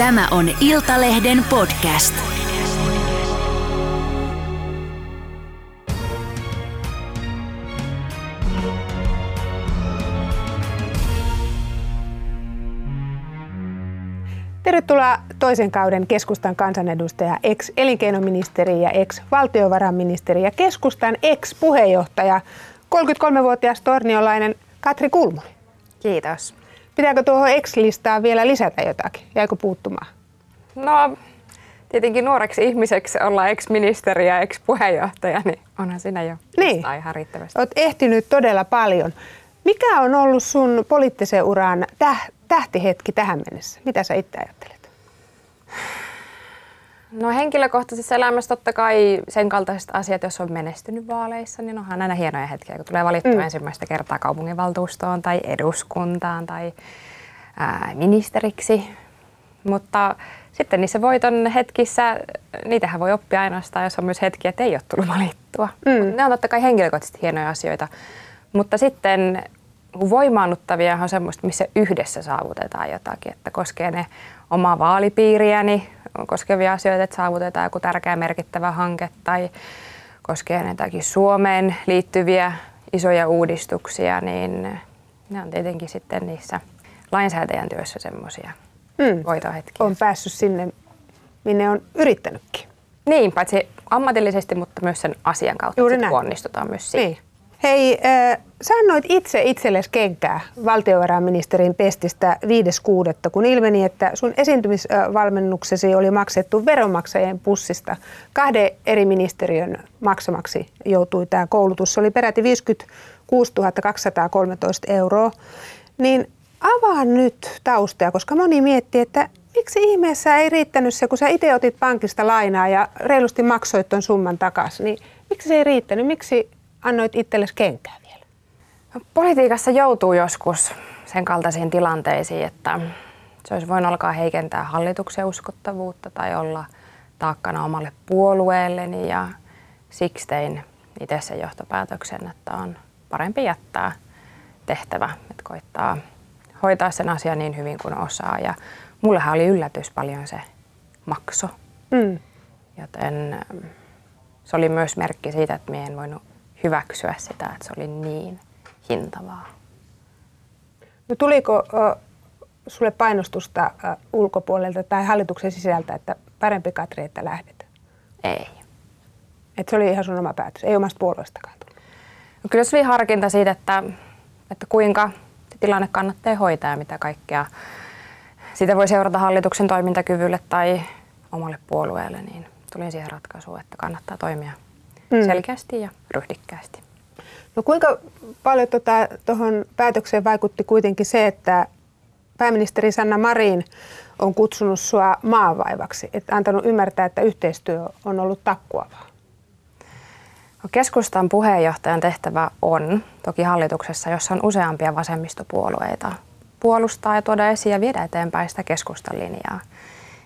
Tämä on Iltalehden podcast. Tervetuloa toisen kauden keskustan kansanedustaja, ex-elinkeinoministeri ja ex-valtiovarainministeri ja keskustan ex-puheenjohtaja, 33-vuotias torniolainen Katri Kulmuni. Kiitos. Pitääkö tuohon ex-listaan vielä lisätä jotakin? Jäikö puuttumaan? No, tietenkin nuoreksi ihmiseksi olla ex-ministeri ja ex-puheenjohtaja, niin onhan siinä jo Niin. ihan riittävästi. Olet ehtinyt todella paljon. Mikä on ollut sun poliittisen uran täh- tähtihetki tähän mennessä? Mitä sä itse ajattelet? No henkilökohtaisessa elämässä totta kai sen kaltaiset asiat, jos on menestynyt vaaleissa, niin onhan aina hienoja hetkiä, kun tulee valittua mm. ensimmäistä kertaa kaupunginvaltuustoon tai eduskuntaan tai ää, ministeriksi. Mutta sitten niissä voiton hetkissä, niitähän voi oppia ainoastaan, jos on myös hetkiä, että ei ole tullut valittua. Mm. Ne on totta kai henkilökohtaisesti hienoja asioita. Mutta sitten voimaannuttavia on semmoista, missä yhdessä saavutetaan jotakin, että koskee ne omaa vaalipiiriäni koskevia asioita, että saavutetaan joku tärkeä merkittävä hanke tai koskee ne jotakin Suomeen liittyviä isoja uudistuksia, niin ne on tietenkin sitten niissä lainsäätäjän työssä semmoisia Mm. voitohetkiä. On päässyt sinne, minne on yrittänytkin. Niin, paitsi ammatillisesti, mutta myös sen asian kautta Juuri näin. onnistutaan myös siinä. Niin. Hei, äh, sä annoit itse itsellesi kenkää valtiovarainministerin pestistä 5.6., kun ilmeni, että sun esiintymisvalmennuksesi oli maksettu veronmaksajien pussista. Kahden eri ministeriön maksamaksi joutui tämä koulutus. Se oli peräti 56 213 euroa. Niin avaa nyt taustaa, koska moni miettii, että miksi ihmeessä ei riittänyt se, kun sä itse otit pankista lainaa ja reilusti maksoit ton summan takaisin, niin miksi se ei riittänyt? Miksi annoit itsellesi kenkää vielä? No, Politiikassa joutuu joskus sen kaltaisiin tilanteisiin, että se olisi voinut alkaa heikentää hallituksen uskottavuutta tai olla taakkana omalle puolueelleni ja siksi tein itse sen johtopäätöksen, että on parempi jättää tehtävä, että koittaa hoitaa sen asian niin hyvin kuin osaa ja mullehan oli yllätys paljon se makso, Mm. joten mm, se oli myös merkki siitä, että minä en voinut hyväksyä sitä, että se oli niin hintavaa. No tuliko ö, sulle painostusta ö, ulkopuolelta tai hallituksen sisältä, että parempi Katri, että lähdet? Ei. Että se oli ihan sun oma päätös, ei omasta puolueestakaan tullut. No kyllä se oli harkinta siitä, että, että kuinka se tilanne kannattaa hoitaa ja mitä kaikkea sitä voi seurata hallituksen toimintakyvylle tai omalle puolueelle, niin tulin siihen ratkaisuun, että kannattaa toimia Mm. selkeästi ja ryhdikkäästi. No kuinka paljon tuohon tota, päätökseen vaikutti kuitenkin se, että pääministeri Sanna Marin on kutsunut sua maavaivaksi, että antanut ymmärtää, että yhteistyö on ollut takkuavaa? No, Keskustan puheenjohtajan tehtävä on toki hallituksessa, jossa on useampia vasemmistopuolueita, puolustaa ja tuoda esiin ja viedä eteenpäin sitä keskustan linjaa.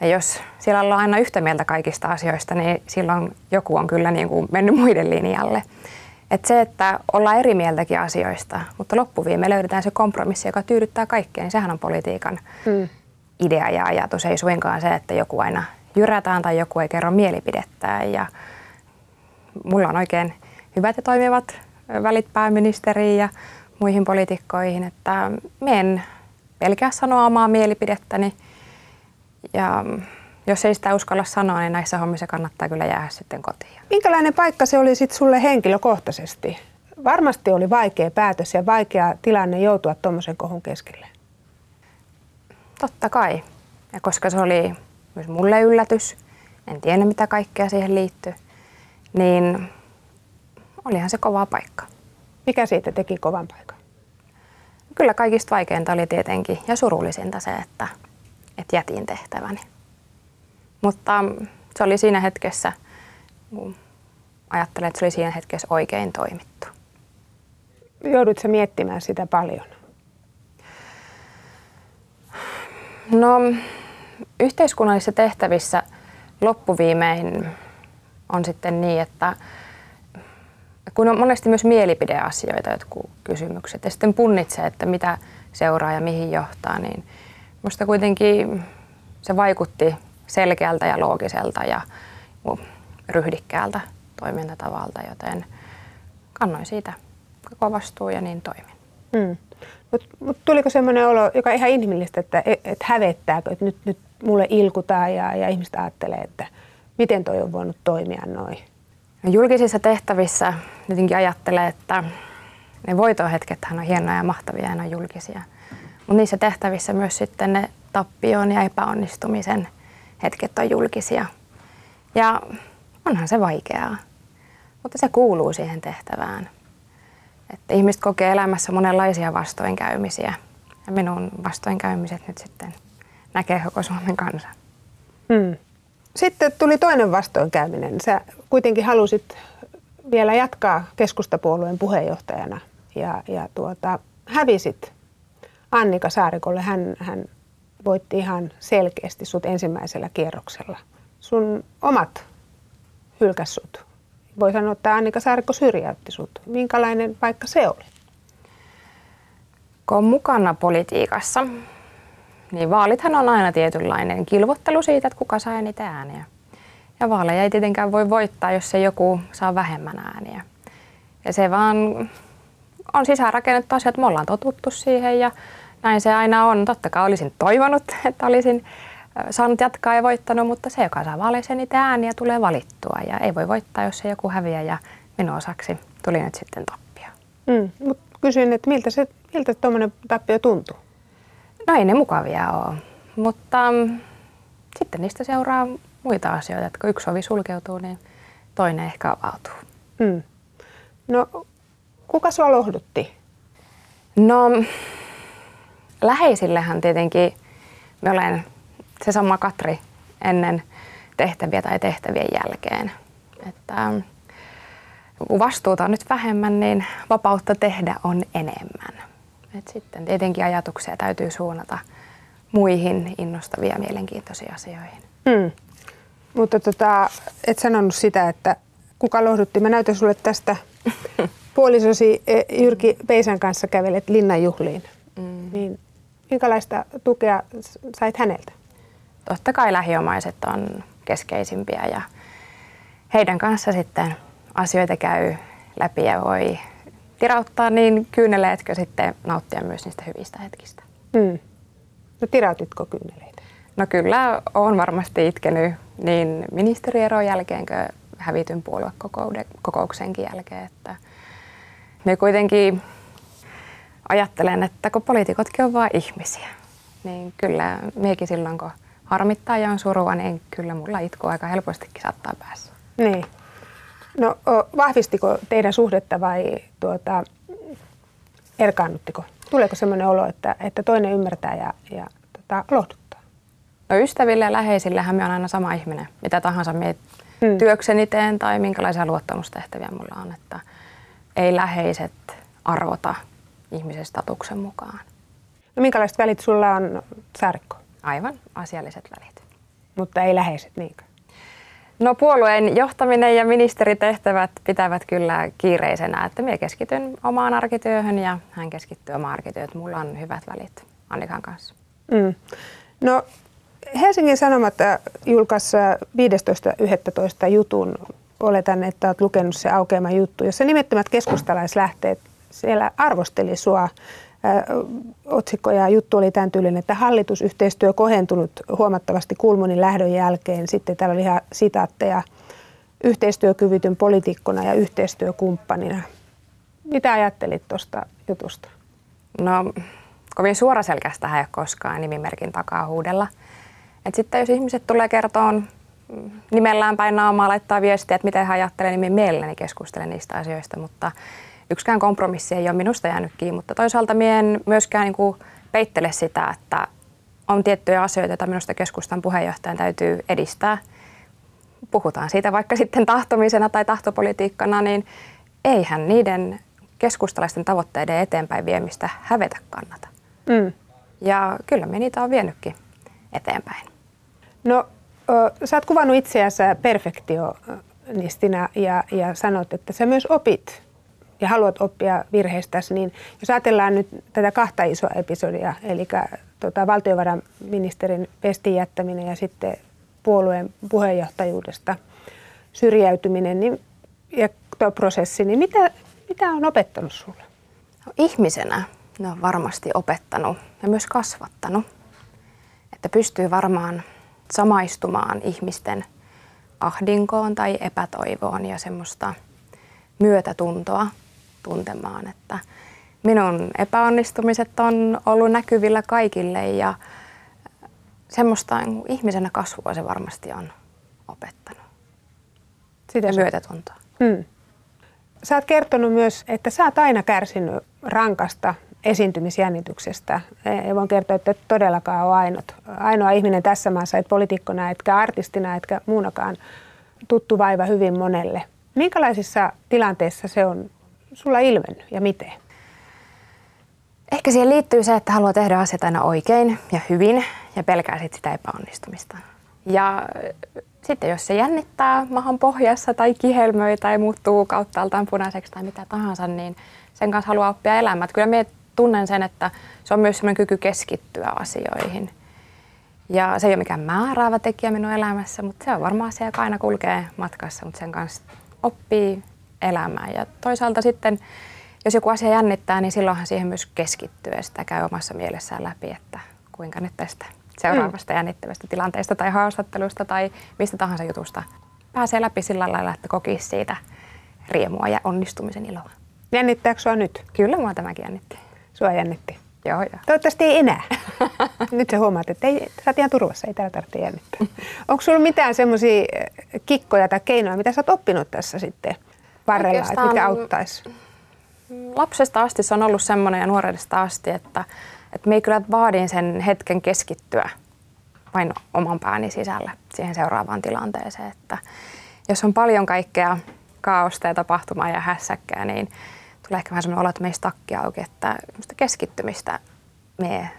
Ja jos siellä ollaan aina yhtä mieltä kaikista asioista, niin silloin joku on kyllä niin kuin mennyt muiden linjalle. Et se, että ollaan eri mieltäkin asioista, mutta loppuviime löydetään se kompromissi, joka tyydyttää kaikkea, niin sehän on politiikan Mm. idea ja ajatus. Ei suinkaan se, että joku aina jyrätään tai joku ei kerro mielipidettään. Ja mulla on oikein hyvät ja toimivat välit pääministeriin ja muihin poliitikkoihin, että me en pelkää sanoa omaa mielipidettäni. Ja jos ei sitä uskalla sanoa, niin näissä hommissa kannattaa kyllä jäädä sitten kotiin. Minkälainen paikka se oli sitten sulle henkilökohtaisesti? Varmasti oli vaikea päätös ja vaikea tilanne joutua tuommoisen kohun keskelle. Totta kai. Ja koska se oli myös mulle yllätys, en tiennyt mitä kaikkea siihen liittyy, niin olihan se kova paikka. Mikä siitä teki kovan paikan? Kyllä kaikista vaikeinta oli tietenkin ja surullisinta se, että, että jätin tehtäväni. Mutta se oli siinä hetkessä, kun ajattelen, että se oli siinä hetkessä oikein toimittu. Joudut sä miettimään sitä paljon? No, yhteiskunnallisissa tehtävissä loppuviimein on sitten niin, että kun on monesti myös mielipideasioita, jotkut kysymykset, ja sitten punnitsee, että mitä seuraa ja mihin johtaa, niin minusta kuitenkin se vaikutti selkeältä ja loogiselta ja ryhdikkäältä toimintatavalta, joten kannoin siitä koko vastuu ja niin toimin. Mm. Mutta mut tuliko semmoinen olo, joka on ihan inhimillistä, että et, et hävettääkö, että nyt, nyt mulle ilkutaan ja, ja ihmiset ajattelee, että miten toi on voinut toimia noin? No julkisissa tehtävissä jotenkin ajattelee, että ne voitohetket on hienoja ja mahtavia ja ne on julkisia. Mutta niissä tehtävissä myös sitten ne tappioon ja epäonnistumisen hetket on julkisia. Ja onhan se vaikeaa, mutta se kuuluu siihen tehtävään. Että ihmiset kokee elämässä monenlaisia vastoinkäymisiä ja minun vastoinkäymiset nyt sitten näkee koko Suomen kansa. Hmm. Sitten tuli toinen vastoinkäyminen. Sä kuitenkin halusit vielä jatkaa keskustapuolueen puheenjohtajana ja, ja tuota, hävisit Annika Saarikolle. Hän, hän voitti ihan selkeästi sut ensimmäisellä kierroksella. Sun omat hylkäs Voi sanoa, että Annika Saarikko syrjäytti sut. Minkälainen paikka se oli? Kun on mukana politiikassa, niin vaalithan on aina tietynlainen kilvottelu siitä, että kuka saa eniten ääniä. Ja vaaleja ei tietenkään voi voittaa, jos se joku saa vähemmän ääniä. Ja se vaan on sisäänrakennettu asia, että me ollaan totuttu siihen ja näin se aina on. Totta kai olisin toivonut, että olisin saanut jatkaa ja voittanut, mutta se, joka saa vaaleissa niitä ääniä, tulee valittua. Ja ei voi voittaa, jos se joku häviää ja minun osaksi tuli nyt sitten tappio. Mm, mutta kysyin, että miltä se miltä tuommoinen tappio tuntuu? No ei ne mukavia ole, mutta mm, sitten niistä seuraa muita asioita, että kun yksi ovi sulkeutuu, niin toinen ehkä avautuu. Mm. No, kuka sua lohdutti? No, läheisillehän tietenkin me olen se sama Katri ennen tehtäviä tai tehtävien jälkeen. Että kun vastuuta on nyt vähemmän, niin vapautta tehdä on enemmän. Et sitten tietenkin ajatuksia täytyy suunnata muihin innostavia ja mielenkiintoisiin asioihin. Mm. Mutta tota, et sanonut sitä, että kuka lohdutti. Mä näytän sulle tästä puolisosi e, Jyrki Peisän kanssa kävelet linnanjuhliin. Mm. Niin minkälaista tukea sait häneltä? Totta kai lähiomaiset on keskeisimpiä ja heidän kanssa sitten asioita käy läpi ja voi tirauttaa niin kyyneleetkö sitten nauttia myös niistä hyvistä hetkistä. Mm. No tirautitko kyyneleitä? No kyllä, olen varmasti itkenyt niin ministerieron jälkeen kuin hävityn puoluekokouksenkin jälkeen. Että me kuitenkin ajattelen, että kun poliitikotkin on vain ihmisiä, niin kyllä miekin silloin, kun harmittaa ja on surua, niin kyllä mulla itku aika helpostikin saattaa päässä. Niin. No vahvistiko teidän suhdetta vai tuota, erkaannuttiko? Tuleeko sellainen olo, että, että toinen ymmärtää ja, ja tota, lohduttaa? No ystäville ja läheisillähän me on aina sama ihminen, mitä tahansa me hmm. työkseni teen tai minkälaisia luottamustehtäviä mulla on. Että ei läheiset arvota ihmisen statuksen mukaan. No minkälaiset välit sulla on Saarikko? Aivan asialliset välit. Mutta ei läheiset niinkään? No puolueen johtaminen ja ministeritehtävät pitävät kyllä kiireisenä, että minä keskityn omaan arkityöhön ja hän keskittyy omaan arkityöhön. Mulla on hyvät välit Annikan kanssa. Mm. No Helsingin Sanomat äh, julkaisi 15.11. jutun, oletan, että olet lukenut se aukeama juttu, jossa nimettömät keskustalaislähteet siellä arvosteli sua otsikko ja juttu oli tämän tyylinen, että hallitusyhteistyö kohentunut huomattavasti Kulmonin lähdön jälkeen. Sitten täällä oli ihan sitaatteja yhteistyökyvytyn poliitikkona ja yhteistyökumppanina. Mitä ajattelit tuosta jutusta? No kovin suoraselkästä ei ole koskaan nimimerkin takaa huudella. Et sitten jos ihmiset tulee kertoon nimellään päin naamaa, laittaa viestiä, että miten hän ajattelee, niin mielelläni keskustelen niistä asioista, mutta yksikään kompromissi ei ole minusta jäänyt kiinni, mutta toisaalta minä en myöskään niin kuin peittele sitä, että on tiettyjä asioita, joita minusta keskustan puheenjohtajan täytyy edistää. Puhutaan siitä vaikka sitten tahtomisena tai tahtopolitiikkana, niin eihän niiden keskustalaisten tavoitteiden eteenpäin viemistä hävetä kannata. Mm. Ja kyllä me niitä on vienytkin eteenpäin. No, sä oot kuvannut itseäsi perfektionistina ja, ja sanot, että sä myös opit ja haluat oppia virheistäsi, niin jos ajatellaan nyt tätä kahta isoa episodia, eli tota, valtiovarainministerin pestin jättäminen ja sitten puolueen puheenjohtajuudesta syrjäytyminen niin, ja tuo prosessi, niin mitä, mitä on opettanut sulle? No, ihmisenä ne on varmasti opettanut ja myös kasvattanut, että pystyy varmaan samaistumaan ihmisten ahdinkoon tai epätoivoon ja semmoista myötätuntoa tuntemaan, että minun epäonnistumiset on ollut näkyvillä kaikille ja semmoista ihmisenä kasvua se varmasti on opettanut. Sitä ja myötätuntoa. Hmm. Sä oot kertonut myös, että sä oot aina kärsinyt rankasta esiintymisjännityksestä. Ei voin kertoa, että et todellakaan ole ainut, ainoa ihminen tässä maassa, et poliitikkona, etkä artistina, etkä muunakaan tuttu vaiva hyvin monelle. Minkälaisissa tilanteissa se on sulla ilmennyt ja miten? Ehkä siihen liittyy se, että haluaa tehdä asiat aina oikein ja hyvin ja pelkää sit sitä epäonnistumista. Ja sitten jos se jännittää mahan pohjassa tai kihelmöi tai muuttuu kauttaaltaan punaiseksi tai mitä tahansa, niin sen kanssa haluaa oppia elämään. Kyllä minä tunnen sen, että se on myös sellainen kyky keskittyä asioihin. Ja se ei ole mikään määräävä tekijä minun elämässä, mutta se on varmaan asia, joka aina kulkee matkassa, mutta sen kanssa oppii elämään. Ja toisaalta sitten, jos joku asia jännittää, niin silloinhan siihen myös keskittyy ja sitä käy omassa mielessään läpi, että kuinka nyt tästä seuraavasta mm. jännittävästä tilanteesta tai haastattelusta tai mistä tahansa jutusta pääsee läpi sillä lailla, että kokisi siitä riemua ja onnistumisen iloa. Jännittääkö sinua nyt? Kyllä, mua tämäkin jännitti. Sua jännitti? Joo, joo. Toivottavasti ei enää. Nyt sä huomaat, että ei, sä oot ihan turvassa, ei täällä tarvitse jännittää. Onko sulla mitään semmoisia eh, kikkoja tai keinoja, mitä sä oot oppinut tässä sitten varrella, että mikä auttaisi? Lapsesta asti se on ollut semmoinen ja nuoruudesta asti, että, että me kyllä vaadin sen hetken keskittyä vain oman pääni sisällä siihen seuraavaan tilanteeseen. Että jos on paljon kaikkea kaaosta ja tapahtumaa ja hässäkkää, niin tulee ehkä vähän sellainen olo, että meistä takki auki, että keskittymistä me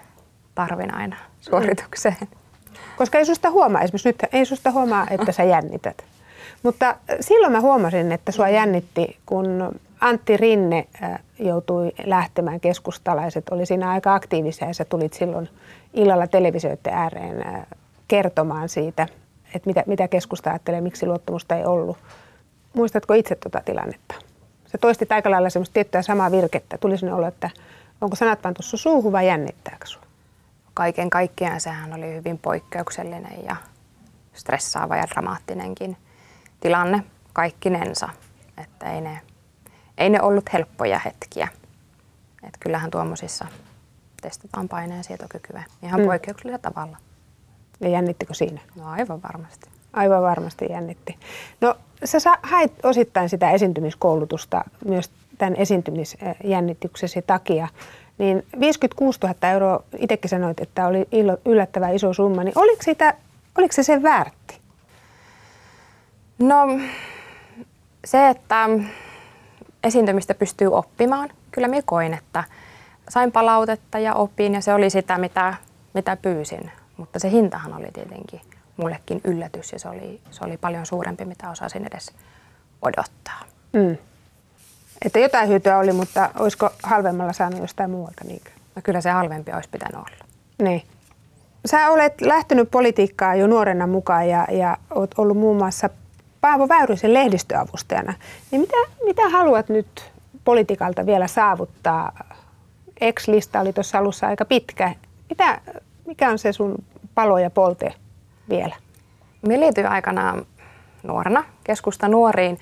tarvin aina suoritukseen. Koska ei susta huomaa, esimerkiksi nyt ei susta huomaa, että sä jännität. Mutta silloin mä huomasin, että sua jännitti, kun Antti Rinne joutui lähtemään, keskustalaiset oli siinä aika aktiivisia ja sä tulit silloin illalla televisioiden ääreen kertomaan siitä, että mitä, mitä keskusta ajattelee, miksi luottamusta ei ollut. Muistatko itse tuota tilannetta? Se toisti aika lailla semmoista tiettyä samaa virkettä. Tuli sinne olo, että onko sanat pantu sun suuhun vai jännittääkö sun? Kaiken kaikkiaan sehän oli hyvin poikkeuksellinen ja stressaava ja dramaattinenkin tilanne kaikkinensa. Että ei ne, ei ne ollut helppoja hetkiä. Et kyllähän tuommoisissa testataan paineen sietokykyä ihan mm. poikkeuksellisella tavalla. Ja jännittikö siinä? No aivan varmasti. Aivan varmasti jännitti. No sä hait osittain sitä esiintymiskoulutusta myös tämän esiintymisjännityksesi takia. Niin 56 000 euroa, itsekin sanoit, että oli yllättävän iso summa, niin oliko, sitä, oliko se sen väärti? No se, että esiintymistä pystyy oppimaan, kyllä minä koin, että sain palautetta ja opin ja se oli sitä, mitä, mitä pyysin. Mutta se hintahan oli tietenkin mullekin yllätys ja se oli, se oli paljon suurempi, mitä osasin edes odottaa. Mm. Että jotain hyötyä oli, mutta olisiko halvemmalla saanut jostain muualta? Niinkö? No kyllä se halvempi olisi pitänyt olla. Niin. Sä olet lähtenyt politiikkaan jo nuorena mukaan ja, ja olet ollut muun muassa Paavo Väyrysen lehdistöavustajana. Niin mitä, mitä haluat nyt politiikalta vielä saavuttaa? Ex-lista oli tuossa alussa aika pitkä. Mitä, mikä on se sun palo ja polte vielä? Minä liityin aikanaan nuorena keskusta nuoriin.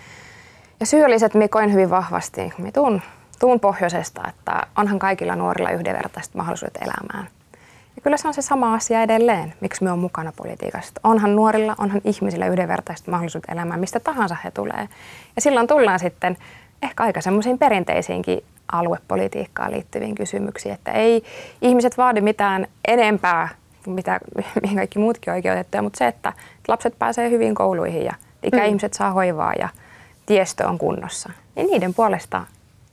Ja syy oli se, että koin hyvin vahvasti, minä tuun, tuun pohjoisesta, että onhan kaikilla nuorilla yhdenvertaiset mahdollisuudet elämään. Kyllä se on se sama asia edelleen, miksi me on mukana politiikassa. Onhan nuorilla, onhan ihmisillä yhdenvertaiset mahdollisuudet elämään, mistä tahansa he tulee. Ja silloin tullaan sitten ehkä aika semmoisiin perinteisiinkin aluepolitiikkaan liittyviin kysymyksiin, että ei ihmiset vaadi mitään enempää mitä, mihin kaikki muutkin on oikeutettuja, mutta se, että lapset pääsee hyvin kouluihin ja ikäihmiset mm. saa hoivaa ja tiestö on kunnossa, niin niiden puolesta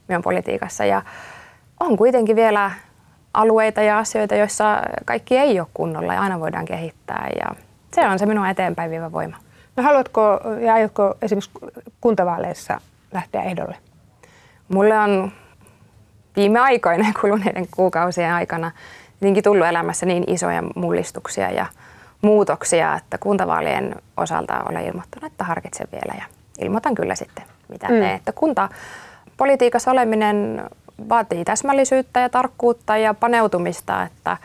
me on politiikassa. Ja on kuitenkin vielä alueita ja asioita, joissa kaikki ei ole kunnolla ja aina voidaan kehittää ja se on se minun eteenpäin viivä voima. No haluatko ja aiotko esimerkiksi kuntavaaleissa lähteä ehdolle? Mulle on viime aikoina kuluneiden kuukausien aikana tullut elämässä niin isoja mullistuksia ja muutoksia, että kuntavaalien osalta olen ilmoittanut, että harkitsen vielä ja ilmoitan kyllä sitten, mitä mm. teen. Että kuntapolitiikassa oleminen vaatii täsmällisyyttä ja tarkkuutta ja paneutumista, että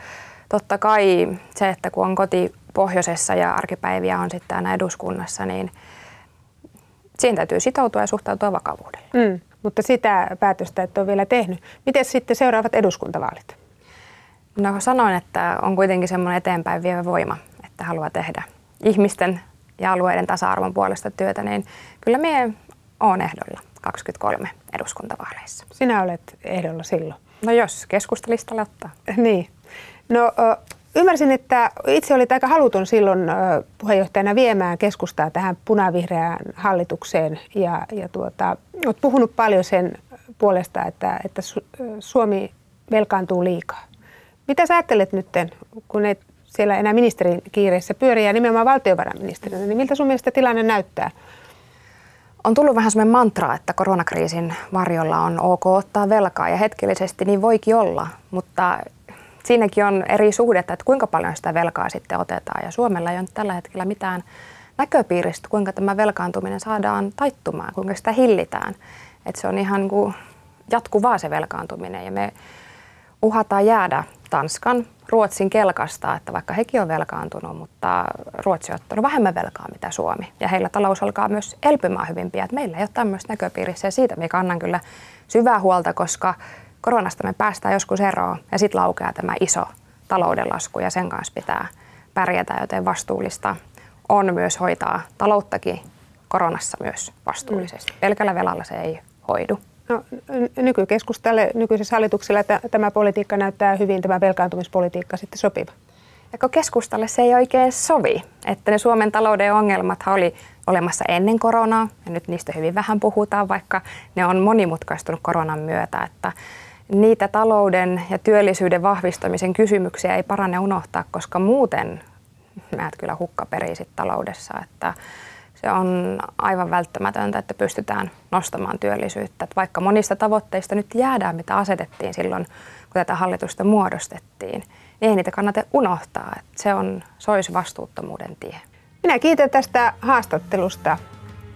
totta kai se, että kun on koti pohjoisessa ja arkipäiviä on sitten aina eduskunnassa, niin siihen täytyy sitoutua ja suhtautua vakavuudella. Mm, mutta sitä päätöstä et ole vielä tehnyt. Miten sitten seuraavat eduskuntavaalit? No sanoin, että on kuitenkin semmoinen eteenpäin vievä voima, että haluaa tehdä ihmisten ja alueiden tasa-arvon puolesta työtä, niin kyllä minä olen ehdolla 23 eduskuntavaaleissa. Sinä olet ehdolla silloin. No jos keskustalistalle ottaa. Niin. No ymmärsin, että itse olit aika haluton silloin puheenjohtajana viemään keskustaa tähän punavihreään hallitukseen ja, ja tuota, olet puhunut paljon sen puolesta, että, että Suomi velkaantuu liikaa. Mitä sä ajattelet nyt, kun et siellä enää ministerin kiireessä pyörii ja nimenomaan valtiovarainministerinä, niin miltä sun mielestä tilanne näyttää? On tullut vähän semmoinen mantra, että koronakriisin varjolla on ok ottaa velkaa ja hetkellisesti niin voikin olla, mutta siinäkin on eri suhdetta, että kuinka paljon sitä velkaa sitten otetaan ja Suomella ei ole tällä hetkellä mitään näköpiiristä, kuinka tämä velkaantuminen saadaan taittumaan, kuinka sitä hillitään. Että se on ihan niin kuin jatkuvaa se velkaantuminen ja me uhataan jäädä Tanskan, Ruotsin kelkasta, että vaikka hekin on velkaantunut, mutta Ruotsi on ottanut vähemmän velkaa mitä Suomi. Ja heillä talous alkaa myös elpymään hyvin pian. Meillä ei ole tämmöistä näköpiirissä ja siitä me kannan kyllä syvää huolta, koska koronasta me päästään joskus eroon ja sitten laukeaa tämä iso talouden lasku ja sen kanssa pitää pärjätä, joten vastuullista on myös hoitaa talouttakin koronassa myös vastuullisesti. Pelkällä velalla se ei hoidu. No, nykykeskustalle, nykyisessä hallituksella tämä politiikka näyttää hyvin, tämä velkaantumispolitiikka sitten sopiva. Ja keskustalle se ei oikein sovi, että ne Suomen talouden ongelmat oli olemassa ennen koronaa, ja nyt niistä hyvin vähän puhutaan, vaikka ne on monimutkaistunut koronan myötä, että niitä talouden ja työllisyyden vahvistamisen kysymyksiä ei parane unohtaa, koska muuten näet kyllä hukkaperisit taloudessa, että se on aivan välttämätöntä, että pystytään nostamaan työllisyyttä. Että vaikka monista tavoitteista nyt jäädään, mitä asetettiin silloin, kun tätä hallitusta muodostettiin, niin ei niitä kannata unohtaa. Että se on, se olisi vastuuttomuuden tie. Minä kiitän tästä haastattelusta.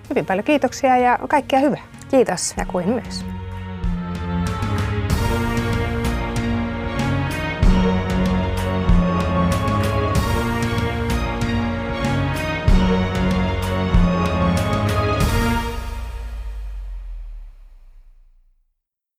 Hyvin paljon kiitoksia ja kaikkea hyvää. Kiitos ja kuin myös.